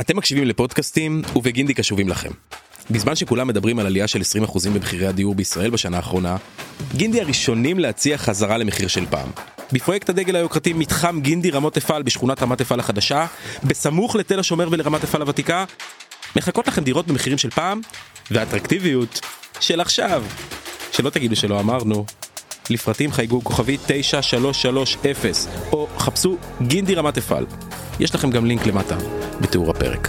אתם מקשיבים לפודקאסטים ובגינדי קשובים לכם. בזמן שכולם מדברים על עלייה של 20% במחירי הדיור בישראל בשנה האחרונה, גינדי הראשונים להציע חזרה למחיר של פעם. בפרויקט הדגל היוקרתי מתחם גינדי רמות אפעל בשכונת רמת אפעל החדשה, בסמוך לתל השומר ולרמת אפעל הוותיקה, מחכות לכם דירות במחירים של פעם, ואטרקטיביות של עכשיו. שלא תגידו שלא אמרנו. לפרטים חייגו כוכבי 9330 או חפשו גינדי רמת אפעל. יש לכם גם לינק למטה בתיאור הפרק.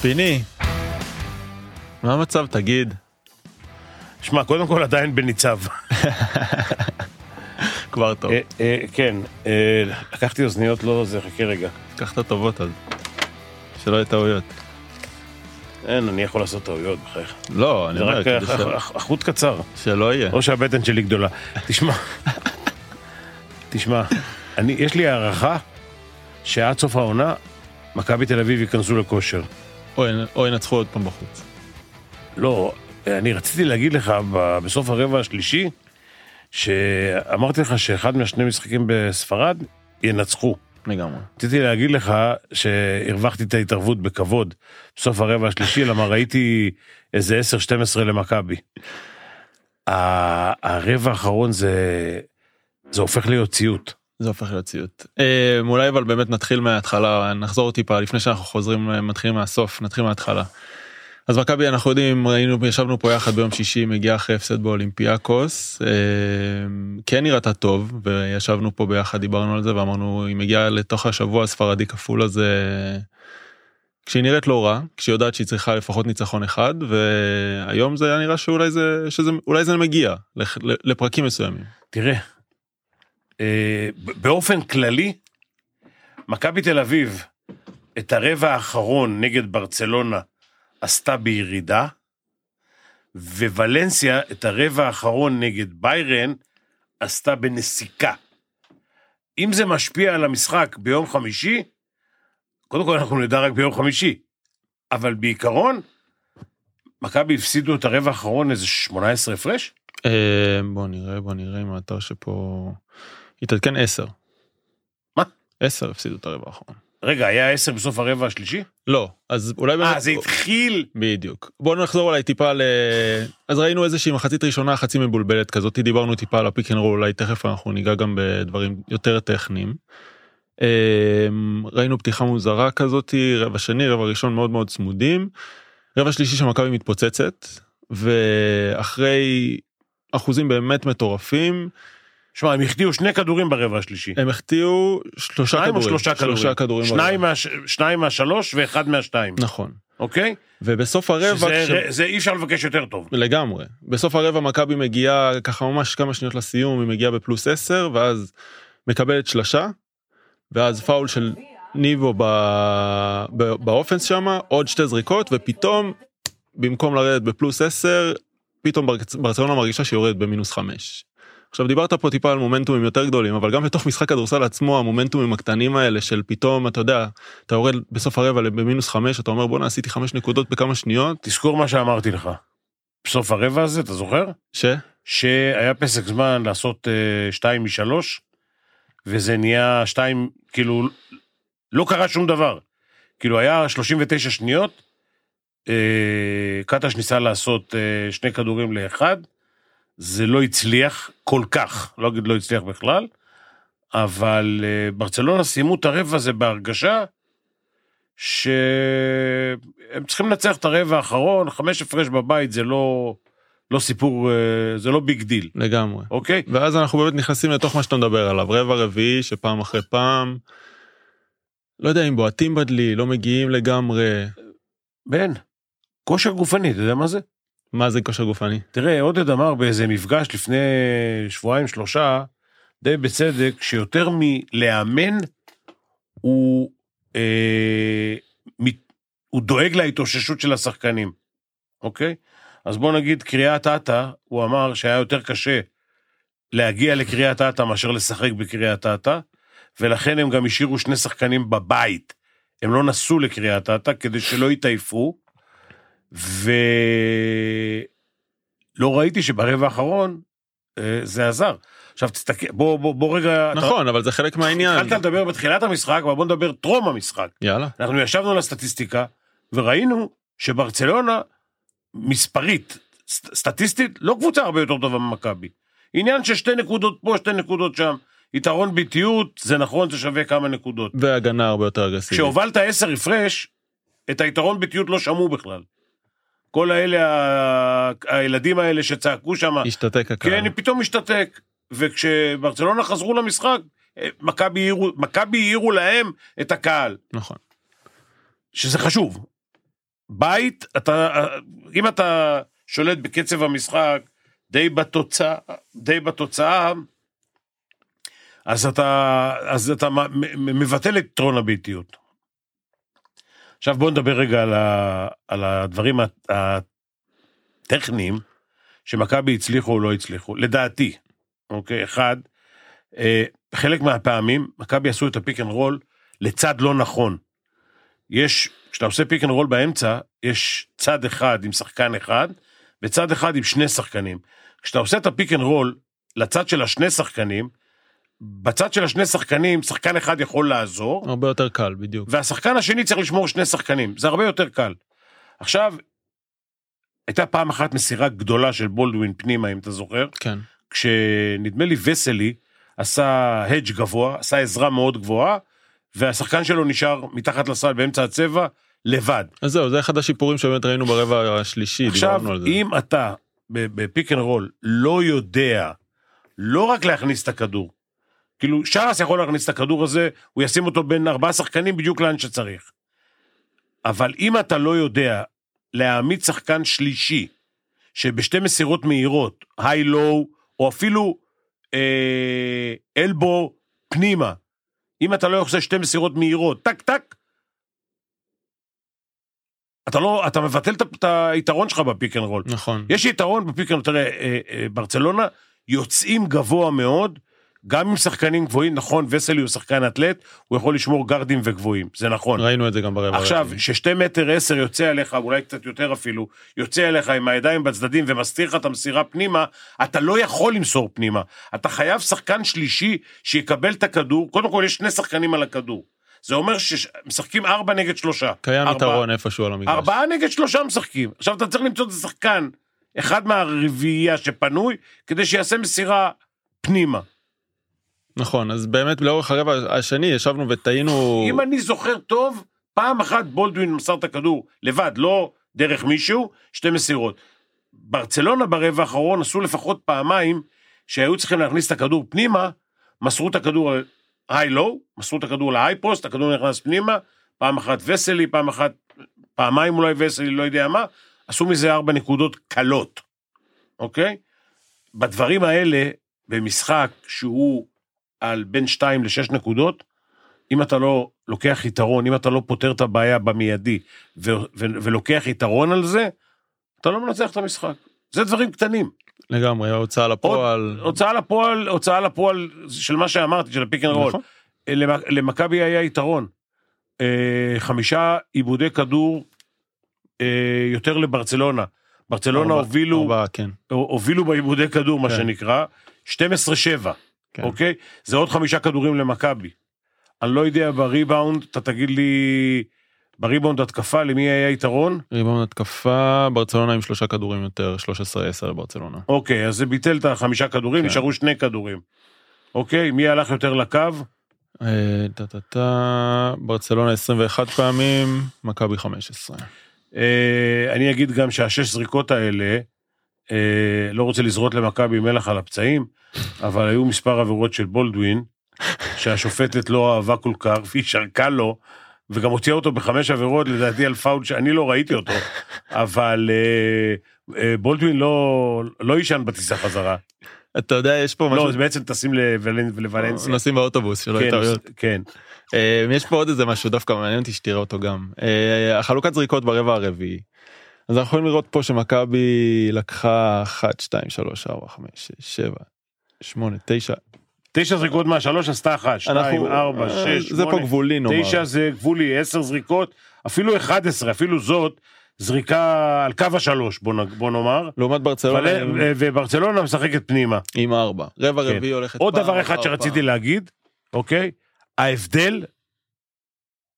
פיני, מה המצב תגיד? שמע, קודם כל עדיין בניצב. כבר טוב. אה, אה, כן, אה, לקחתי אוזניות, לא זה, חכה רגע. קח את הטובות אז. שלא יהיו טעויות. אין, אני יכול לעשות טעויות, בחייך. לא, אני זה אומר, רק של- הח- החוט קצר, שלא יהיה. או שהבטן שלי גדולה. תשמע, תשמע, יש לי הערכה שעד סוף העונה, מכבי תל אביב ייכנסו לכושר. או ינצחו עוד פעם בחוץ. לא, אני רציתי להגיד לך בסוף הרבע השלישי, שאמרתי לך שאחד מהשני משחקים בספרד ינצחו. לגמרי. רציתי להגיד לך שהרווחתי את ההתערבות בכבוד בסוף הרבע השלישי, למה ראיתי איזה 10-12 למכבי. הרבע האחרון זה, זה הופך להיות ציות. זה הופך להיות ציוט. אה, אולי אבל באמת נתחיל מההתחלה, נחזור טיפה לפני שאנחנו חוזרים, אה, מתחילים מהסוף, נתחיל מההתחלה. אז מכבי אנחנו יודעים, ראינו, ישבנו פה יחד ביום שישי, מגיע אחרי הפסד באולימפיאקוס, אה, כן נראתה טוב, וישבנו פה ביחד, דיברנו על זה, ואמרנו, היא מגיעה לתוך השבוע הספרדי כפול הזה, כשהיא נראית לא רע, כשהיא יודעת שהיא צריכה לפחות ניצחון אחד, והיום זה היה נראה שאולי זה, שזה, אולי זה מגיע לפרקים מסוימים. תראה, אה, באופן כללי, מכבי תל אביב את הרבע האחרון נגד ברצלונה עשתה בירידה, וולנסיה את הרבע האחרון נגד ביירן עשתה בנסיקה. אם זה משפיע על המשחק ביום חמישי, קודם כל אנחנו נדע רק ביום חמישי, אבל בעיקרון, מכבי הפסידו את הרבע האחרון איזה 18 הפרש? אה, בוא נראה בוא נראה אם האתר שפה התעדכן 10. מה? 10 הפסידו את הרבע האחרון. רגע, היה 10 בסוף הרבע השלישי? לא אז אולי באמת אה, זה התחיל... בדיוק בוא נחזור אולי טיפה ל... אז ראינו איזושהי מחצית ראשונה חצי מבולבלת כזאת דיברנו טיפה על ה pick and roll אולי תכף אנחנו ניגע גם בדברים יותר טכניים. אה, ראינו פתיחה מוזרה כזאתי רבע שני רבע ראשון מאוד מאוד צמודים. רבע שלישי שמכבי מתפוצצת ואחרי אחוזים באמת מטורפים שמע, הם החטיאו שני כדורים ברבע השלישי. הם החטיאו שלושה שניים או כדורים. שלושה כדורים? שלושה כדורים. שניים. מה, שניים מהשלוש ואחד מהשתיים, נכון. אוקיי? ובסוף הרבע, שזה, כש... זה אי אפשר לבקש יותר טוב. לגמרי. בסוף הרבע מכבי מגיעה ככה ממש כמה שניות לסיום, היא מגיעה בפלוס 10, ואז מקבלת שלשה, ואז פאול של ניבו ב... ב... באופנס שמה, עוד שתי זריקות, ופתאום, במקום לרדת בפלוס 10, פתאום ברצ- ברצלונה מרגישה שהיא יורדת במינוס 5. עכשיו דיברת פה טיפה על מומנטומים יותר גדולים אבל גם בתוך משחק כדורסל עצמו המומנטומים הקטנים האלה של פתאום אתה יודע אתה יורד בסוף הרבע במינוס 5 אתה אומר בואנה עשיתי 5 נקודות בכמה שניות תזכור מה שאמרתי לך. בסוף הרבע הזה, אתה זוכר? ש... שהיה פסק זמן לעשות אה, שתיים משלוש, וזה נהיה שתיים, כאילו, לא קרה שום דבר. כאילו, היה 39 שניות, אה, קטש ניסה לעשות אה, שני כדורים לאחד, זה לא הצליח כל כך, לא אגיד לא הצליח בכלל, אבל אה, ברצלונה סיימו את הרבע הזה בהרגשה שהם צריכים לנצח את הרבע האחרון, חמש הפרש בבית זה לא, לא סיפור, אה, זה לא big deal, לגמרי. אוקיי? ואז אנחנו באמת נכנסים לתוך מה שאתה מדבר עליו רבע רביעי שפעם אחרי פעם. לא יודע אם בועטים בדלי לא מגיעים לגמרי בן, כושר גופני, אתה יודע מה זה? מה זה כושר גופני? תראה, עודד אמר באיזה מפגש לפני שבועיים שלושה, די בצדק, שיותר מלאמן, הוא, אה, מת- הוא דואג להתאוששות של השחקנים, אוקיי? אז בוא נגיד קריית אתא, הוא אמר שהיה יותר קשה להגיע לקריית אתא מאשר לשחק בקריית אתא, ולכן הם גם השאירו שני שחקנים בבית, הם לא נסעו לקריית אתא כדי שלא יתעייפו, ולא ראיתי שברבע האחרון אה, זה עזר. עכשיו תסתכל, בוא, בוא, בוא רגע... נכון, אבל זה חלק מהעניין. התחלת לדבר בתחילת המשחק, אבל בוא נדבר טרום המשחק. יאללה. אנחנו ישבנו על הסטטיסטיקה, וראינו שברצלונה, מספרית, סט- סטטיסטית, לא קבוצה הרבה יותר טובה ממכבי. עניין של שתי נקודות פה, שתי נקודות שם. יתרון ביתיות, זה נכון, זה שווה כמה נקודות. והגנה הרבה יותר אגרסיבית. כשהובלת עשר הפרש, את היתרון ביתיות לא שמעו בכלל. כל האלה, ה- הילדים האלה שצעקו שם, השתתק הקהל. כן, פתאום השתתק. וכשברצלונה חזרו למשחק, אה, מכבי העירו- להם את הקהל. נכון. שזה חשוב. בית, אתה, אם אתה שולט בקצב המשחק, די בתוצאה, די בתוצאה, אז אתה, אז אתה מבטל את יתרון הביתיות. עכשיו בואו נדבר רגע על, ה, על הדברים הט- הטכניים שמכבי הצליחו או לא הצליחו. לדעתי, אוקיי, אחד, אה, חלק מהפעמים מכבי עשו את ה pick and roll לצד לא נכון. יש, כשאתה עושה pick and roll באמצע, יש צד אחד עם שחקן אחד, וצד אחד עם שני שחקנים. כשאתה עושה את ה pick and roll לצד של השני שחקנים, בצד של השני שחקנים, שחקן אחד יכול לעזור, הרבה יותר קל, בדיוק. והשחקן השני צריך לשמור שני שחקנים, זה הרבה יותר קל. עכשיו, הייתה פעם אחת מסירה גדולה של בולדווין פנימה, אם אתה זוכר, כן. כשנדמה לי וסלי עשה hedge גבוה, עשה עזרה מאוד גבוהה, והשחקן שלו נשאר מתחת לסל באמצע הצבע, לבד. אז זהו, זה אחד השיפורים שבאמת ראינו ברבע השלישי, עכשיו. אם אתה ב pick and roll לא יודע לא רק להכניס את הכדור, כאילו שרייס יכול להכניס את הכדור הזה, הוא ישים אותו בין ארבעה שחקנים בדיוק לאן שצריך. אבל אם אתה לא יודע להעמיד שחקן שלישי, שבשתי מסירות מהירות, high-low, או אפילו אה, אלבו פנימה, אם אתה לא עושה שתי מסירות מהירות, טק טק, אתה לא, אתה מבטל את היתרון שלך ב pick and roll. נכון. יש יתרון ב pick and תראה, אה, אה, ברצלונה יוצאים גבוה מאוד, גם עם שחקנים גבוהים, נכון, וסלי הוא שחקן אתלט, הוא יכול לשמור גרדים וגבוהים, זה נכון. ראינו את זה גם ברבע עכשיו. ששתי מטר עשר יוצא עליך, אולי קצת יותר אפילו, יוצא עליך עם הידיים בצדדים ומסתיר לך את המסירה פנימה, אתה לא יכול למסור פנימה. אתה חייב שחקן שלישי שיקבל את הכדור, קודם כל יש שני שחקנים על הכדור. זה אומר שמשחקים ארבע נגד שלושה. קיים. יתרון איפשהו על המגרש. ארבעה נגד שלושה משחקים. עכשיו אתה צריך למצוא את השחקן, אחד מהרביעייה שפנוי, כדי שיעשה מסירה פנימה. נכון, אז באמת לאורך הרבע השני ישבנו וטעינו... אם אני זוכר טוב, פעם אחת בולדווין מסר את הכדור לבד, לא דרך מישהו, שתי מסירות. ברצלונה ברבע האחרון עשו לפחות פעמיים שהיו צריכים להכניס את הכדור פנימה, מסרו את הכדור על היי-לואו, מסרו את הכדור להיי-פוסט, הכדור נכנס פנימה, פעם אחת וסלי, פעם אחת, פעמיים אולי וסלי, לא יודע מה, עשו מזה ארבע נקודות קלות, אוקיי? בדברים האלה, במשחק שהוא על בין שתיים לשש נקודות, אם אתה לא לוקח יתרון, אם אתה לא פותר את הבעיה במיידי ו- ו- ולוקח יתרון על זה, אתה לא מנצח את המשחק. זה דברים קטנים. לגמרי, ההוצאה לפועל. הוצאה לפועל, הוצאה לפועל של מה שאמרתי, של ה pick and roll. נכון. למ- למכבי היה יתרון. אה, חמישה איבודי כדור אה, יותר לברצלונה. ברצלונה ארבע- הובילו, כן. הובילו באיבודי כדור, מה כן. שנקרא, 12-7. כן. אוקיי? זה עוד חמישה כדורים למכבי. אני לא יודע בריבאונד, אתה תגיד לי, בריבאונד התקפה, למי היה יתרון? ריבון התקפה, ברצלונה עם שלושה כדורים יותר, 13-10 לברצלונה. אוקיי, אז זה ביטל את החמישה כדורים, כן. נשארו שני כדורים. אוקיי, מי הלך יותר לקו? אה, טה טה טה, ברצלונה 21 פעמים, מכבי 15. אה, אני אגיד גם שהשש זריקות האלה, לא רוצה לזרות למכבי מלח על הפצעים, אבל היו מספר עבירות של בולדווין, שהשופטת לא אהבה כל כך, והיא שרקה לו, וגם הוציאה אותו בחמש עבירות, לדעתי על פאול שאני לא ראיתי אותו, אבל אה, אה, בולדווין לא, לא יישן בטיסה חזרה. אתה יודע, יש פה לא, משהו, זה בעצם טסים לוולנ- לוולנסיה. נוסעים באוטובוס, שלא יהיו כן, טעויות. כן. אה, יש פה עוד איזה משהו דווקא מעניין אותי שתראה אותו גם. אה, החלוקת זריקות ברבע הרביעי. אז אנחנו יכולים לראות פה שמכבי לקחה 1, 2, 3, 4, 5, 6, 7, 8, 9, תשע זריקות מהשלוש עשתה אחת, שתיים, ארבע, אה, שש, זה פה גבולי נאמר. תשע זה גבולי, עשר זריקות, אפילו 11, אפילו זאת, זריקה על קו השלוש, בוא, נ- בוא נאמר. לעומת ברצלונה אבל- עם- וברצלונה משחקת פנימה. עם ארבע. רבע כן. רביעי הולכת עוד פעם דבר אחד שרציתי פעם. להגיד, אוקיי? ההבדל,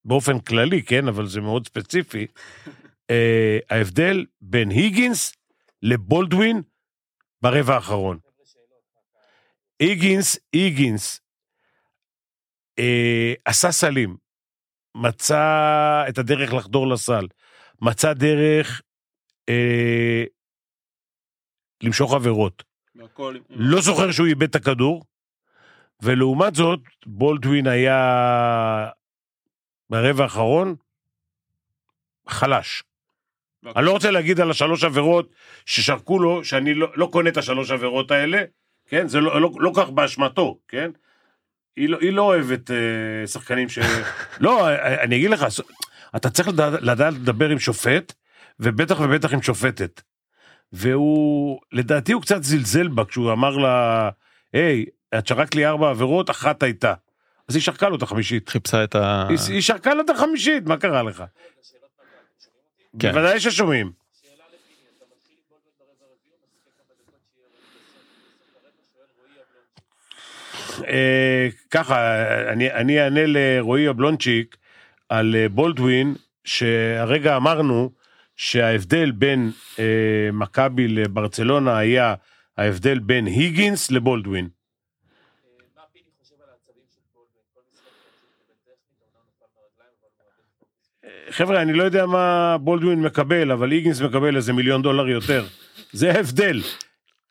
באופן כללי, כן, אבל זה מאוד ספציפי, אה, ההבדל בין היגינס לבולדווין ברבע האחרון. היגינס, היגינס, אה, עשה סלים, מצא את הדרך לחדור לסל, מצא דרך אה, למשוך עבירות. לא זוכר שהוא איבד את הכדור, ולעומת זאת, בולדווין היה ברבע האחרון חלש. אני לא רוצה להגיד על השלוש עבירות ששרקו לו, שאני לא, לא קונה את השלוש עבירות האלה, כן? זה לא, לא, לא כך באשמתו, כן? היא לא, היא לא אוהבת אה, שחקנים ש... לא, אה, אני אגיד לך, אתה צריך לדעת, לדעת לדבר עם שופט, ובטח ובטח עם שופטת. והוא, לדעתי הוא קצת זלזל בה כשהוא אמר לה, היי, את שרקת לי ארבע עבירות, אחת הייתה. אז היא שרקה לו את החמישית. חיפשה את ה... היא, היא שרקה לו את החמישית, מה קרה לך? כן. בוודאי ששומעים. אה, ככה, אני, אני אענה לרועי אבלונצ'יק על אה, בולדווין, שהרגע אמרנו שההבדל בין אה, מכבי לברצלונה היה ההבדל בין היגינס לבולדווין. חבר'ה, אני לא יודע מה בולדווין מקבל, אבל היגינס מקבל איזה מיליון דולר יותר. זה ההבדל.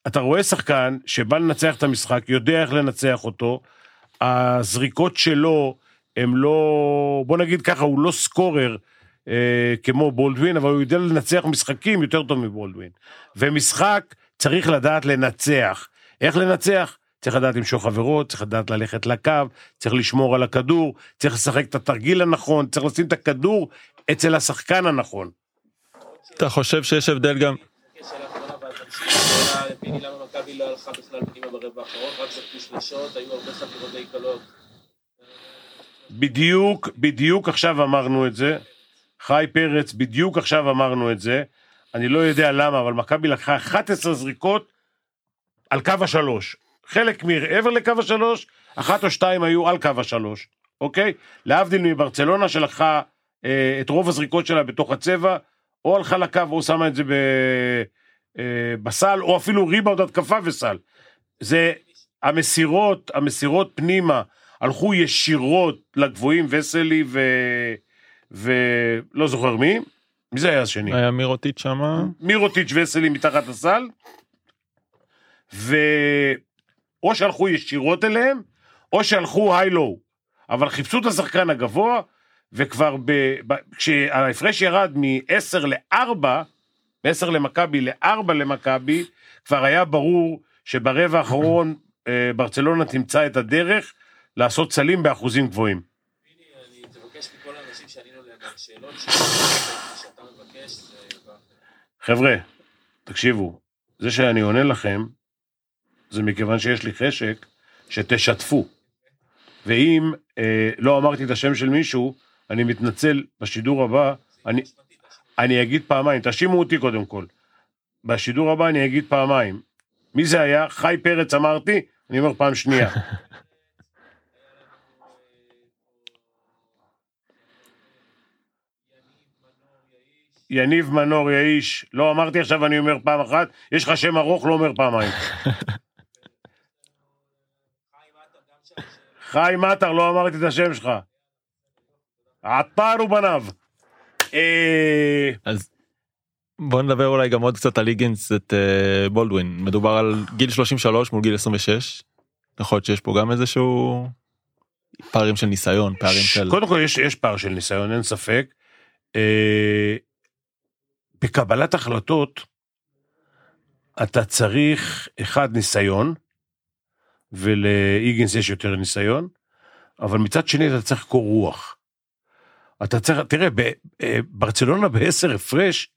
אתה רואה שחקן שבא לנצח את המשחק, יודע איך לנצח אותו, הזריקות שלו הם לא, בוא נגיד ככה, הוא לא סקורר אה, כמו בולדווין, אבל הוא יודע לנצח משחקים יותר טוב מבולדווין. ומשחק צריך לדעת לנצח. איך לנצח? צריך לדעת למשוך עבירות, צריך לדעת ללכת לקו, צריך לשמור על הכדור, צריך לשחק את התרגיל הנכון, צריך לשים את הכדור אצל השחקן הנכון. אתה חושב שיש הבדל גם... בדיוק, בדיוק עכשיו אמרנו את זה. חי פרץ, בדיוק עכשיו אמרנו את זה. אני לא יודע למה, אבל מכבי לקחה 11 זריקות על קו השלוש. חלק מעבר לקו השלוש, אחת או שתיים היו על קו השלוש, אוקיי? להבדיל מברצלונה שלקחה אה, את רוב הזריקות שלה בתוך הצבע, או הלכה לקו או שמה את זה ב, אה, בסל, או אפילו ריבאונד התקפה וסל. זה המסירות, המסירות פנימה, הלכו ישירות לגבוהים, וסלי ו... ולא זוכר מי, מי זה היה השני? היה מירוטיץ' שמה. מירוטיץ' וסלי מתחת לסל, ואו שהלכו ישירות אליהם, או שהלכו היי-לואו. אבל חיפשו את השחקן הגבוה, וכבר ב... ב... כשההפרש ירד מ-10 ל-4, מ-10 למכבי ל-4 למכבי, כבר היה ברור שברבע האחרון אה, ברצלונה תמצא את הדרך לעשות סלים באחוזים גבוהים. זה... חבר'ה, תקשיבו, זה שאני עונה לכם, זה מכיוון שיש לי חשק שתשתפו. ואם אה, לא אמרתי את השם של מישהו, אני מתנצל בשידור הבא, אני, אני אגיד פעמיים, תאשימו אותי קודם כל. בשידור הבא אני אגיד פעמיים. מי זה היה? חי פרץ אמרתי, אני אומר פעם שנייה. יניב מנור יאיש, לא אמרתי עכשיו אני אומר פעם אחת, יש לך שם ארוך לא אומר פעמיים. חיים עטר, לא אמרתי את השם שלך. עטר ובניו. אה, אז בוא נדבר אולי גם עוד קצת על היגינס את אה, בולדווין. מדובר על גיל 33 מול גיל 26. יכול להיות שיש פה גם איזשהו פערים של ניסיון, פערים של... קודם כל יש, יש פער של ניסיון, אין ספק. אה, בקבלת החלטות, אתה צריך, אחד, ניסיון, ולאיגינס יש יותר ניסיון, אבל מצד שני אתה צריך קור רוח. אתה צריך, תראה, אה, ברצלונה בעשר הפרש,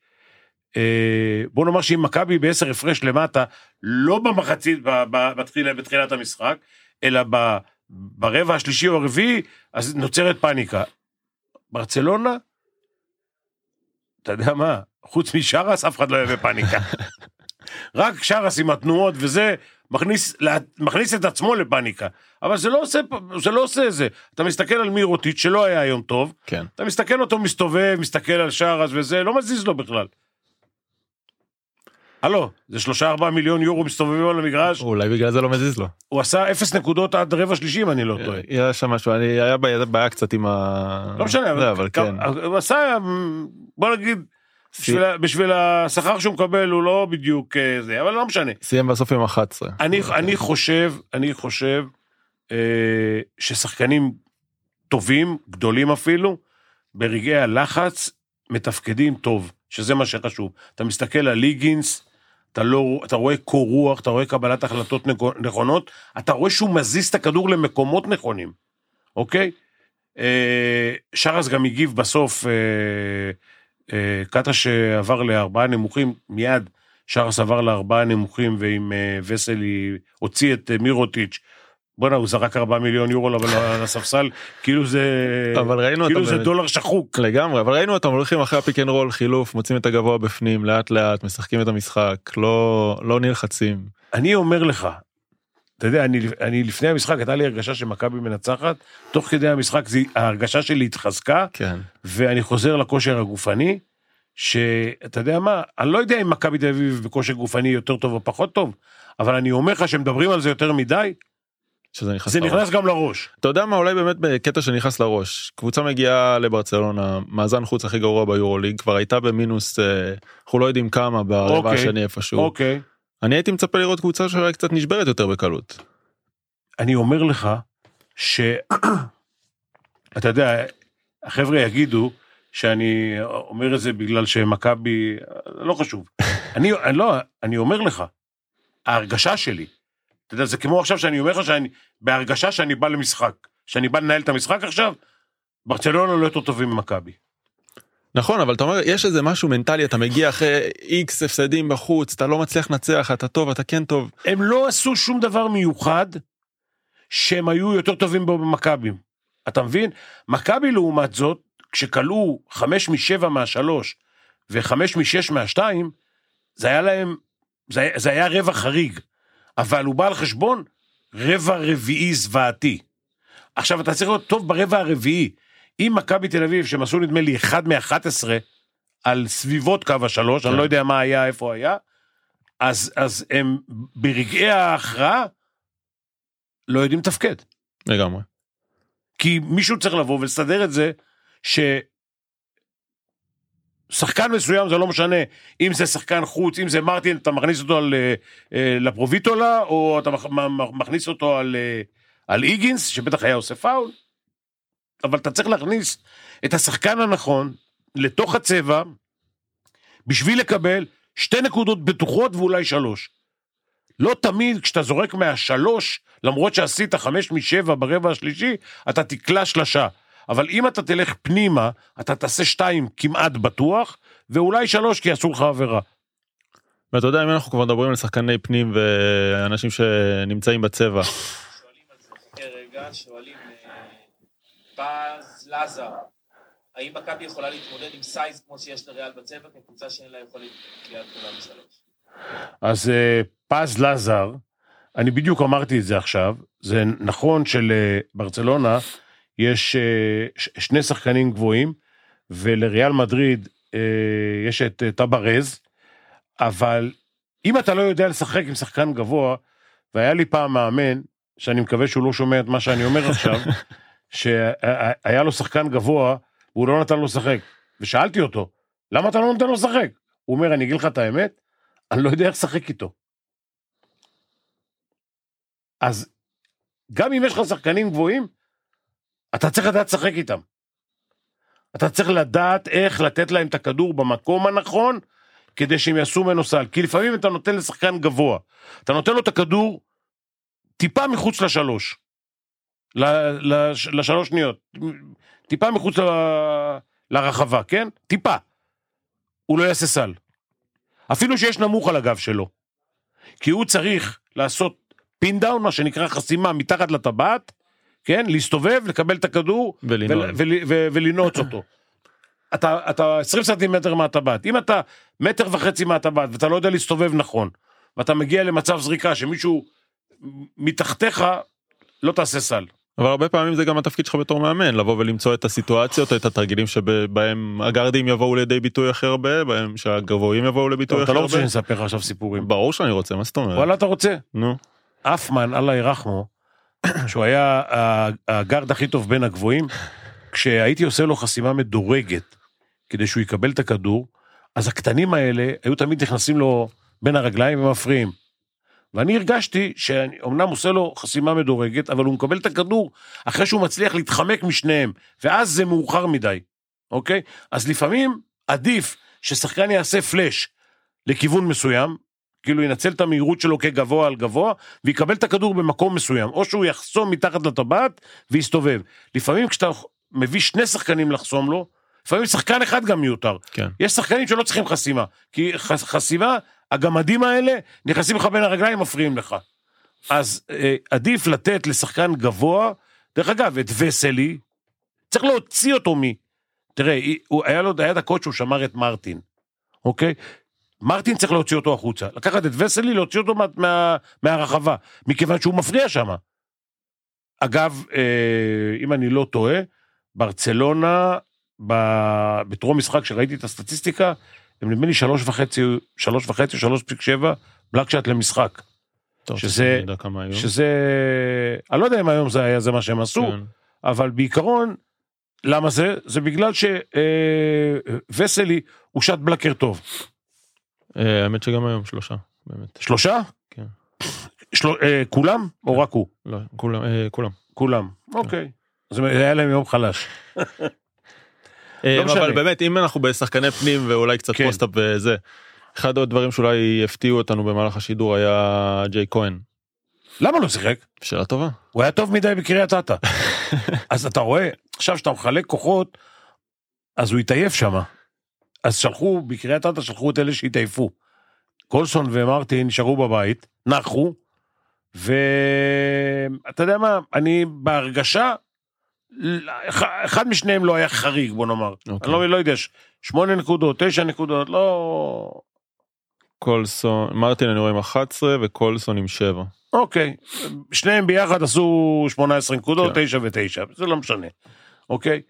אה, בוא נאמר שאם מכבי בעשר הפרש למטה, לא במחצית, ב- ב- בתחילה, בתחילת המשחק, אלא ב, ברבע השלישי או הרביעי, אז נוצרת פאניקה. ברצלונה, אתה יודע מה, חוץ משרס אף אחד לא יהיה בפאניקה. רק שרס עם התנועות וזה, מכניס, לה- מכניס את עצמו לפאניקה. אבל זה לא עושה, זה לא עושה זה. אתה מסתכל על מירוטיץ' שלא היה היום טוב, כן. אתה מסתכל אותו מסתובב, מסתכל על שרס וזה, לא מזיז לו בכלל. הלו, זה שלושה ארבעה מיליון יורו מסתובבים על המגרש, אולי בגלל זה לא מזיז לו. הוא עשה אפס נקודות עד רבע שלישי אם אני לא טועה. היה שם משהו, אני, היה בעיה, בעיה קצת עם ה... לא משנה, זה, אבל כן. הוא עשה, בוא נגיד, בשביל בשביל השכר שהוא מקבל הוא לא בדיוק אה, זה, אבל לא משנה. סיים בסוף עם 11. אני, אני חושב, אני חושב אה, ששחקנים טובים, גדולים אפילו, ברגעי הלחץ, מתפקדים טוב, שזה מה שחשוב. אתה מסתכל על ליגינס, אתה, לא, אתה רואה קור רוח, אתה רואה קבלת החלטות נכו- נכונות, אתה רואה שהוא מזיז את הכדור למקומות נכונים, אוקיי? אה, שרס גם הגיב בסוף, אה, קטש עבר לארבעה נמוכים, מיד שאראס עבר לארבעה נמוכים ועם אה, וסלי הוציא את אה, מירוטיץ'. בואנה, הוא זרק ארבעה מיליון יורו על הספסל, כאילו זה, אבל ראינו כאילו זה. דולר שחוק. לגמרי, אבל ראינו אותם הולכים אחרי ה pick and roll, חילוף, מוצאים את הגבוה בפנים, לאט לאט, משחקים את המשחק, לא, לא נלחצים. אני אומר לך, אתה יודע, אני, אני לפני המשחק, הייתה לי הרגשה שמכבי מנצחת, תוך כדי המשחק זה, ההרגשה שלי התחזקה, כן. ואני חוזר לכושר הגופני, שאתה יודע מה, אני לא יודע אם מכבי תל אביב בכושר גופני יותר טוב או פחות טוב, אבל אני אומר לך שמדברים על זה יותר מדי, שזה נכנס זה לראש. נכנס גם לראש. אתה יודע מה אולי באמת בקטע שנכנס לראש קבוצה מגיעה לברצלונה מאזן חוץ הכי גרוע ביורוליג כבר הייתה במינוס אה, אנחנו לא יודעים כמה ברבע אוקיי. השני איפשהו אוקיי. אני הייתי מצפה לראות קבוצה שאולי קצת נשברת יותר בקלות. אני אומר לך ש... אתה יודע, החבר'ה יגידו שאני אומר את זה בגלל שמכבי, לא חשוב. אני, אני לא, אני אומר לך, ההרגשה שלי, אתה יודע, זה כמו עכשיו שאני אומר לך שאני, בהרגשה שאני בא למשחק, שאני בא לנהל את המשחק עכשיו, ברצלונה לא יותר טובים ממכבי. נכון אבל אתה אומר יש איזה משהו מנטלי אתה מגיע אחרי איקס הפסדים בחוץ אתה לא מצליח לנצח אתה טוב אתה כן טוב הם לא עשו שום דבר מיוחד שהם היו יותר טובים בו במכבי. אתה מבין? מכבי לעומת זאת, כשכלו חמש משבע מהשלוש וחמש משש מהשתיים, זה היה להם, זה, זה היה רבע חריג, אבל הוא בא על חשבון רבע רביעי זוועתי. עכשיו אתה צריך להיות טוב ברבע הרביעי. אם מכבי תל אביב, שהם עשו נדמה לי אחד מ-11 על סביבות קו השלוש, אני כן. לא יודע מה היה, איפה היה, אז, אז הם ברגעי ההכרעה לא יודעים לתפקד. לגמרי. כי מישהו צריך לבוא ולסדר את זה, ששחקן מסוים זה לא משנה, אם זה שחקן חוץ, אם זה מרטין, אתה מכניס אותו על, אה, אה, לפרוביטולה, או אתה מכניס אותו על, אה, על איגינס, שבטח היה עושה פאול, אבל אתה צריך להכניס את השחקן הנכון לתוך הצבע, בשביל לקבל שתי נקודות בטוחות ואולי שלוש. לא תמיד כשאתה זורק מהשלוש, למרות שעשית חמש משבע ברבע השלישי, אתה תקלע שלשה. אבל אם אתה תלך פנימה, אתה תעשה שתיים כמעט בטוח, ואולי שלוש כי עשו לך עבירה. ואתה יודע אם אנחנו כבר מדברים על שחקני פנים ואנשים שנמצאים בצבע שואלים על זה, חכה רגע, שואלים פז לזר, האם מכבי יכולה להתמודד עם סייז כמו שיש לריאל בצבע כקבוצה שאין לה יכולת קליעת גדולה בשלוש? אז אה, פז לזר, אני בדיוק אמרתי את זה עכשיו, זה נכון שלברצלונה יש אה, שני שחקנים גבוהים, ולריאל מדריד אה, יש את טברז, אבל אם אתה לא יודע לשחק עם שחקן גבוה, והיה לי פעם מאמן, שאני מקווה שהוא לא שומע את מה שאני אומר עכשיו, שהיה לו שחקן גבוה, והוא לא נתן לו לשחק. ושאלתי אותו, למה אתה לא נותן לו לשחק? הוא אומר, אני אגיד לך את האמת, אני לא יודע איך לשחק איתו. אז גם אם יש לך שחקנים גבוהים, אתה צריך לדעת לשחק איתם. אתה צריך לדעת איך לתת להם את הכדור במקום הנכון, כדי שהם יעשו ממנו סל. כי לפעמים אתה נותן לשחקן גבוה, אתה נותן לו את הכדור טיפה מחוץ לשלוש. לשלוש שניות. טיפה מחוץ ל- לרחבה, כן? טיפה. הוא לא יעשה סל. אפילו שיש נמוך על הגב שלו. כי הוא צריך לעשות פין דאון, מה שנקרא חסימה מתחת לטבעת, כן, להסתובב, לקבל את הכדור, ולנעוץ אותו. אתה, אתה 20 סנטימטר מהטבעת, אם אתה מטר וחצי מהטבעת ואתה לא יודע להסתובב נכון, ואתה מגיע למצב זריקה שמישהו מתחתיך, לא תעשה סל. אבל הרבה פעמים זה גם התפקיד שלך בתור מאמן לבוא ולמצוא את הסיטואציות את התרגילים שבהם הגארדים יבואו לידי ביטוי הכי הרבה בהם שהגבוהים יבואו לביטוי אתה הכי לא רוצה הרבה. שאני אספר לך עכשיו סיפורים. ברור שאני רוצה מה זאת אומרת. וואלה אתה רוצה? נו. אפמן, אללה ירחמו, שהוא היה ה- הגארד הכי טוב בין הגבוהים, כשהייתי עושה לו חסימה מדורגת, כדי שהוא יקבל את הכדור, אז הקטנים האלה היו תמיד נכנסים לו בין הרגליים ומפריעים. ואני הרגשתי שאני אמנם עושה לו חסימה מדורגת, אבל הוא מקבל את הכדור אחרי שהוא מצליח להתחמק משניהם, ואז זה מאוחר מדי, אוקיי? אז לפעמים עדיף ששחקן יעשה פלאש לכיוון מסוים, כאילו ינצל את המהירות שלו כגבוה על גבוה, ויקבל את הכדור במקום מסוים, או שהוא יחסום מתחת לטבעת ויסתובב. לפעמים כשאתה מביא שני שחקנים לחסום לו, לפעמים שחקן אחד גם מיותר. כן. יש שחקנים שלא צריכים חסימה, כי ח- חסימה, הגמדים האלה נכנסים לך בין הרגליים, מפריעים לך. אז אה, עדיף לתת לשחקן גבוה, דרך אגב, את וסלי, צריך להוציא אותו מ... תראה, הוא, היה לו, היה הקוד שהוא שמר את מרטין, אוקיי? מרטין צריך להוציא אותו החוצה. לקחת את וסלי, להוציא אותו מה, מה, מהרחבה, מכיוון שהוא מפריע שם. אגב, אה, אם אני לא טועה, ברצלונה, בטרום משחק שראיתי את הסטטיסטיקה, הם נדמה לי שלוש וחצי, שלוש וחצי, שלוש פסיק שבע, בלק שאט למשחק. טוב, שזה-. שזה, אני לא יודע אם היום זה היה זה מה שהם עשו, כן. אבל בעיקרון, למה זה? זה בגלל שווסלי הוא שט בלקר טוב. אה, האמת שגם היום שלושה באמת. שלושה? כן. של... אה, כולם? או רק הוא? לא, כולם. אה, כולם. כולם. אוקיי. אז היה להם יום חלש. אה, לא משנה. אבל באמת אם אנחנו בשחקני פנים ואולי קצת כן. פוסט-אפ וזה. אחד הדברים שאולי הפתיעו אותנו במהלך השידור היה ג'יי כהן. למה לא שיחק? שאלה טובה. הוא היה טוב מדי בקריית אתא. אז אתה רואה, עכשיו שאתה מחלק כוחות, אז הוא התעייף שם. אז שלחו, בקריית אתא שלחו את אלה שהתעייפו. קולסון ומרטין נשארו בבית, נחו, ואתה יודע מה, אני בהרגשה, אחד- משניהם לא היה חריג, בוא נאמר. אוקיי. אני לא, לא יודע, שמונה נקודות, תשע נקודות, לא... קולסון מרטין אני רואה עם 11 וקולסון עם 7. אוקיי, שניהם ביחד עשו 18 נקודות, כן. 9 ו-9, זה לא משנה, אוקיי?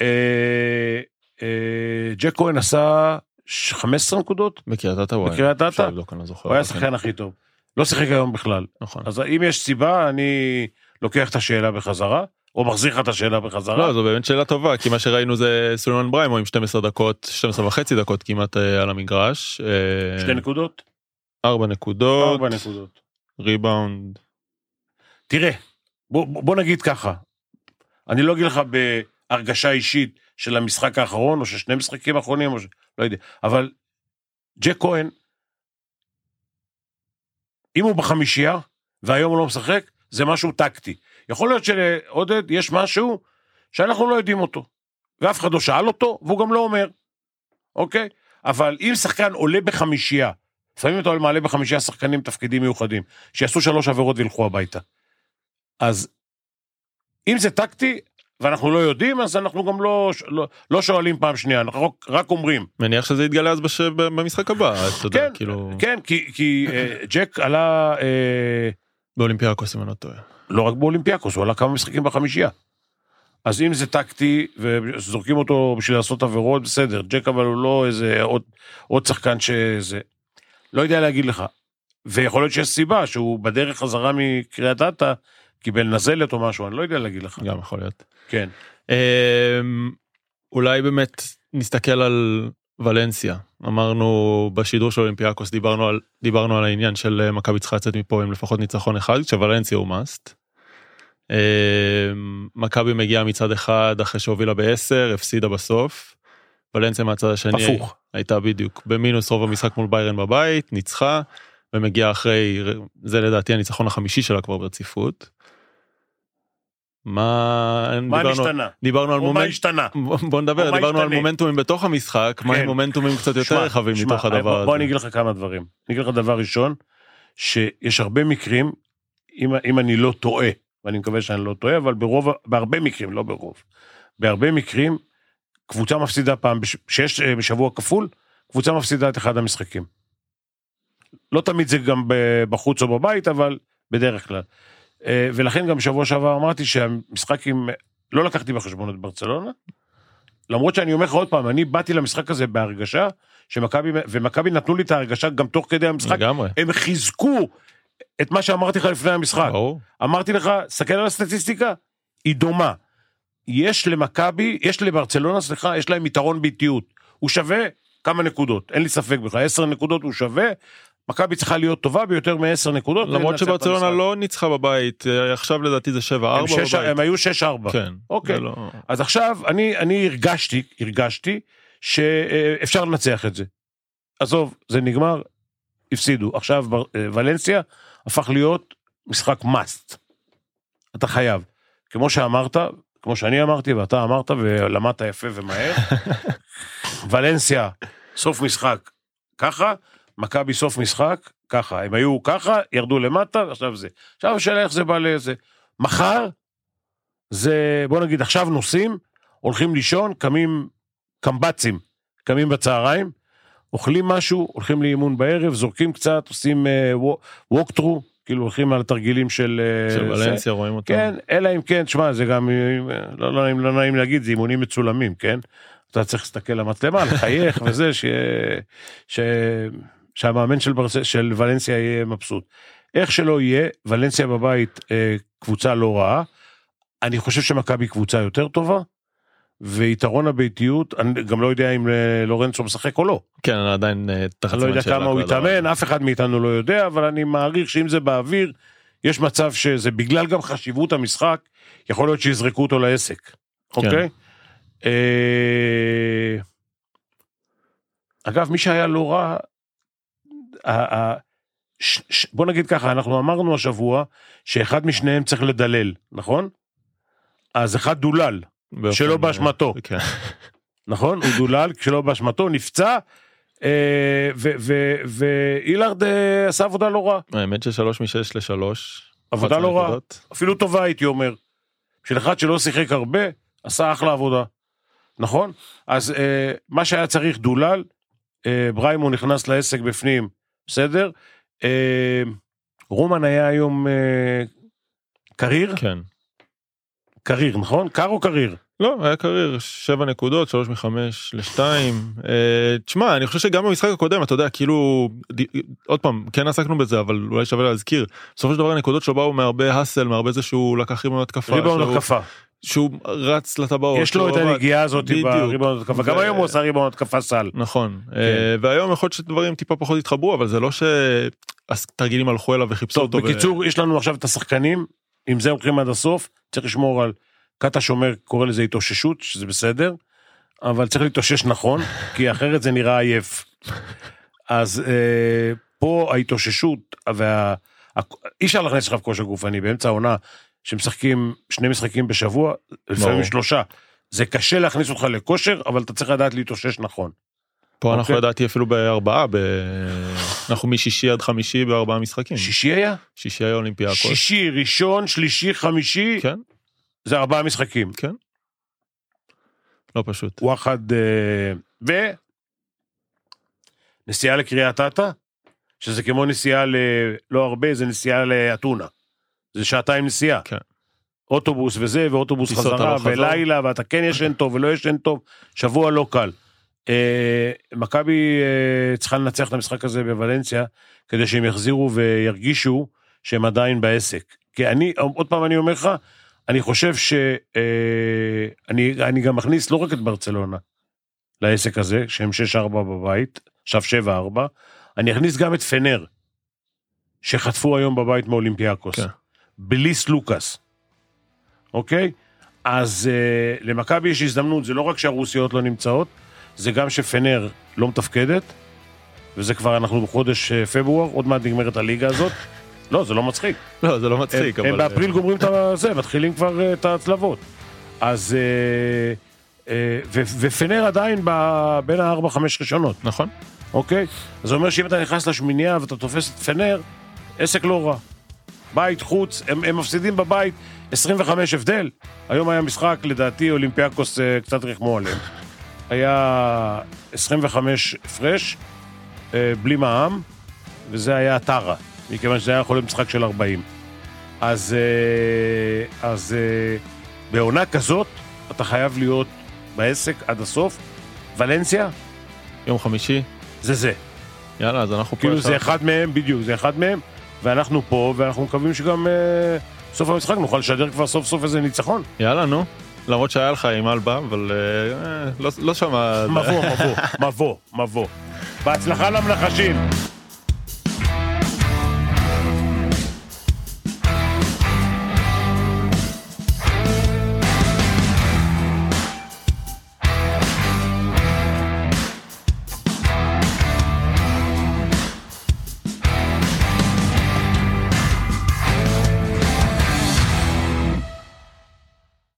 אה, אה, ג'ק כהן עשה ש- 15 נקודות, בקריית אתא הוא היה. בקריית אתא? אפשר לבדוק, אני לא זוכר. הוא היה כן, השחקן הכי טוב. לא שיחק היום בכלל. נכון. אז אם יש סיבה, אני לוקח את השאלה בחזרה, או מחזיר לך את השאלה בחזרה. לא זו באמת שאלה טובה כי מה שראינו זה סולימן בריימו עם 12 דקות 12 וחצי דקות כמעט אה, על המגרש. אה, שתי נקודות? 4 נקודות. ארבע נקודות. ריבאונד. תראה, בוא, בוא נגיד ככה, אני לא אגיד לך בהרגשה אישית של המשחק האחרון, או של שני משחקים האחרונים, או ש... לא יודע, אבל ג'ק כהן, אם הוא בחמישייה, והיום הוא לא משחק, זה משהו טקטי. יכול להיות שלעודד יש משהו שאנחנו לא יודעים אותו, ואף אחד לא שאל אותו, והוא גם לא אומר, אוקיי? אבל אם שחקן עולה בחמישייה, לפעמים אתה מעלה בחמישייה שחקנים תפקידים מיוחדים, שיעשו שלוש עבירות וילכו הביתה. אז אם זה טקטי, ואנחנו לא יודעים, אז אנחנו גם לא, לא, לא שואלים פעם שנייה, אנחנו רק, רק אומרים. מניח שזה יתגלה אז בש... במשחק הבא אתה יודע כן, כאילו כן, כי, כי אה, ג'ק עלה, אה, באולימפיאקוס אם אני לא טועה. לא רק באולימפיאקוס, הוא עלה כמה משחקים בחמישייה. אז אם זה טקטי, וזורקים אותו בשביל לעשות עבירות, בסדר. ג'ק אבל הוא לא איזה עוד, עוד שחקן שזה... לא יודע להגיד לך. ויכול להיות שיש סיבה שהוא בדרך חזרה מקריית אתא, קיבל נזלת או משהו, אני לא יודע להגיד לך. גם יכול להיות. כן. אמ, אולי באמת נסתכל על ולנסיה אמרנו בשידור של אולימפיאקוס דיברנו על דיברנו על העניין של אה, מכבי צריכה לצאת מפה עם לפחות ניצחון אחד כשוולנסיה הוא מאסט. אמ, מכבי מגיעה מצד אחד אחרי שהובילה ב-10 הפסידה בסוף. ולנסיה מהצד השני הפוך. הייתה בדיוק במינוס רוב המשחק מול ביירן בבית ניצחה ומגיעה אחרי זה לדעתי הניצחון החמישי שלה כבר ברציפות. מה מה דיברנו- נשתנה? דיברנו על או מה מומנט השתנה? בוא נדבר מה דיברנו על? מומנטומים בתוך המשחק מה כן. עם מומנטומים קצת יותר שמע, רחבים שמע, מתוך הדבר בוא, הזה. בוא אני אגיד לך כמה דברים. אני אגיד לך דבר ראשון, שיש הרבה מקרים, אם, אם אני לא טועה, ואני מקווה שאני לא טועה, אבל ברוב, בהרבה מקרים, לא ברוב, בהרבה מקרים, קבוצה מפסידה פעם, שיש אה, בשבוע כפול, קבוצה מפסידה את אחד המשחקים. לא תמיד זה גם בחוץ או בבית, אבל בדרך כלל. אה, ולכן גם בשבוע שעבר אמרתי שהמשחק עם, לא לקחתי בחשבון את ברצלונה, למרות שאני אומר לך עוד פעם, אני באתי למשחק הזה בהרגשה שמכבי, ומכבי נתנו לי את ההרגשה גם תוך כדי המשחק, לגמרי. הם חיזקו את מה שאמרתי לך לפני המשחק. ברור. אמרתי לך, סתכל על הסטטיסטיקה, היא דומה. יש למכבי, יש לברצלונה, סליחה, יש להם יתרון באיטיות. הוא שווה כמה נקודות, אין לי ספק בכלל, עשר נקודות הוא שווה. מכבי צריכה להיות טובה ביותר מעשר נקודות. למרות שברצלונה. לא ניצחה בבית, אה, עכשיו לדעתי זה 7-4 הם, שש, בבית. הם היו 6-4. כן. אוקיי. לא- אז עכשיו אני, אני הרגשתי, הרגשתי שאפשר לנצח את זה. עזוב, זה נגמר, הפסידו. עכשיו אה, ולנסיה הפך להיות משחק must. אתה חייב. כמו שאמרת, כמו שאני אמרתי ואתה אמרת ולמדת יפה ומהר, ולנסיה סוף משחק ככה, מכבי סוף משחק ככה. הם היו ככה, ירדו למטה, עכשיו זה. עכשיו השאלה איך זה בא לזה. מחר זה, בוא נגיד, עכשיו נוסעים, הולכים לישון, קמים קמב"צים, קמים בצהריים, אוכלים משהו, הולכים לאימון בערב, זורקים קצת, עושים ווק טרו, כאילו הולכים על התרגילים של... אה, של זה. ולנסיה רואים אותם. כן, אלא אם כן, תשמע, זה גם, אה, לא, לא, נעים, לא נעים להגיד, זה אימונים מצולמים, כן? אתה צריך להסתכל למצלמה, לחייך וזה, ש... ש... שהמאמן של, ברס... של ולנסיה יהיה מבסוט. איך שלא יהיה, ולנסיה בבית אה, קבוצה לא רעה. אני חושב שמכבי קבוצה יותר טובה, ויתרון הביתיות, אני גם לא יודע אם אה, לורנצו משחק או לא. כן, אני עדיין אה, תחת אני לא יודע כמה הוא. יתאמן, אף אחד מאיתנו לא יודע, אבל אני מעריך שאם זה באוויר, יש מצב שזה בגלל גם חשיבות המשחק, יכול להיות שיזרקו אותו לעסק, אוקיי? אה, אגב, מי שהיה לא רע, בוא נגיד ככה, אנחנו אמרנו השבוע שאחד משניהם צריך לדלל, נכון? אז אחד דולל, שלא באשמתו. כן. נכון? הוא דולל שלא באשמתו, נפצע, אה, ואילארד אה, עשה עבודה לא רעה. האמת ששלוש משש לשלוש. עבודה לא רעה. אפילו טובה הייתי אומר. של אחד שלא שיחק הרבה, עשה אחלה עבודה. נכון? אז אה, מה שהיה צריך דולל, בריימו נכנס לעסק בפנים, בסדר? אה, רומן היה היום אה, קריר? כן. קריר, נכון? קר או קריר? לא, היה קרייר, שבע נקודות, שלוש מחמש לשתיים. אה, תשמע, אני חושב שגם במשחק הקודם, אתה יודע, כאילו, עוד פעם, כן עסקנו בזה, אבל אולי שווה להזכיר. בסופו של דבר הנקודות שלו באו מהרבה האסל, מהרבה זה שהוא לקח ריבון התקפה. שהוא- התקפה. שהוא רץ לטבעות. יש לו את. הנגיעה הזאת. בריבאונד התקפה. גם היום הוא עשה ריבאונד התקפה סל. נכון, אה, והיום יכול להיות שדברים טיפה פחות התחברו, אבל זה לא שהתרגילים הלכו אליו וחיפשו אותו. בקיצור, יש לנו עכשיו את השחקנים, עם זה הולכים עד הסוף, צריך לשמור על, קאטה שומר קורא לזה התאוששות, שזה בסדר, אבל צריך להתאושש נכון, כי אחרת זה נראה עייף. אז אה, פה ההתאוששות, וה... אי אפשר להכניס עכשיו כושר גופני באמצע העונה, שמשחקים שני משחקים בשבוע, לפעמים. שלושה. זה קשה להכניס אותך לכושר, אבל אתה צריך לדעת להתאושש נכון. פה אנחנו אוקיי. לדעתי אפילו בארבעה, ב... אנחנו משישי עד חמישי בארבעה משחקים. שישי היה? שישי היה אולימפיאקוס. שישי, ראשון, שלישי, חמישי, כן, זה ארבעה משחקים. לא פשוט. וואחד, אה, ו... נסיעה לקריית אתא, שזה כמו נסיעה ל... לא הרבה, זה נסיעה לאתונה. זה שעתיים נסיעה. כן. אוטובוס וזה, ואוטובוס חזרה. ולילה, ואתה כן ישן טוב ולא ישן טוב, שבוע לא קל. אה, מכבי אה, צריכה לנצח את המשחק הזה בוולנסיה, כדי שהם יחזירו וירגישו שהם עדיין בעסק. כי אני, עוד פעם אני אומר לך, אני חושב ש... אה, אני גם מכניס לא רק את ברצלונה לעסק הזה, שהם 6-4 בבית, עכשיו 7-4, אני אכניס גם את פנר, שחטפו היום בבית מאולימפיאקוס. כן. בלי סלוקאס. אוקיי? אז אה, למכבי יש הזדמנות, זה לא רק שהרוסיות לא נמצאות, זה גם שפנר לא מתפקדת, וזה כבר אנחנו בחודש אה, פברואר, עוד מעט נגמרת הליגה הזאת. לא, זה לא מצחיק. לא, זה לא מצחיק, הם, אבל... הם באפריל גומרים את זה, מתחילים כבר אה, את ההצלבות. אז... אה, אה, ו- ופנר עדיין ב- בין הארבע חמש ראשונות, נכון. אוקיי? זה אומר שאם אתה נכנס לשמינייה ואתה תופס את פנר, עסק לא רע. בית, חוץ, הם, הם מפסידים בבית 25 הבדל. היום היה משחק, לדעתי אולימפיאקוס אה, קצת ריחמו עליהם. היה 25 הפרש, אה, בלי מע"מ, וזה היה טרה, מכיוון שזה היה יכול להיות משחק של 40. אז, אה, אז בעונה כזאת, אתה חייב להיות בעסק עד הסוף. ולנסיה, יום חמישי, זה זה. יאללה, אז אנחנו פה... כאילו זה אחד מהם, בדיוק, זה אחד מהם, ואנחנו פה, ואנחנו מקווים שגם אה, סוף המשחק נוכל לשדר כבר סוף סוף איזה ניצחון. יאללה, נו. למרות שהיה לך עם אלבה, אבל אה, לא- לא שמע... מבוא, מבוא, מבוא, מבוא. בהצלחה למנחשים.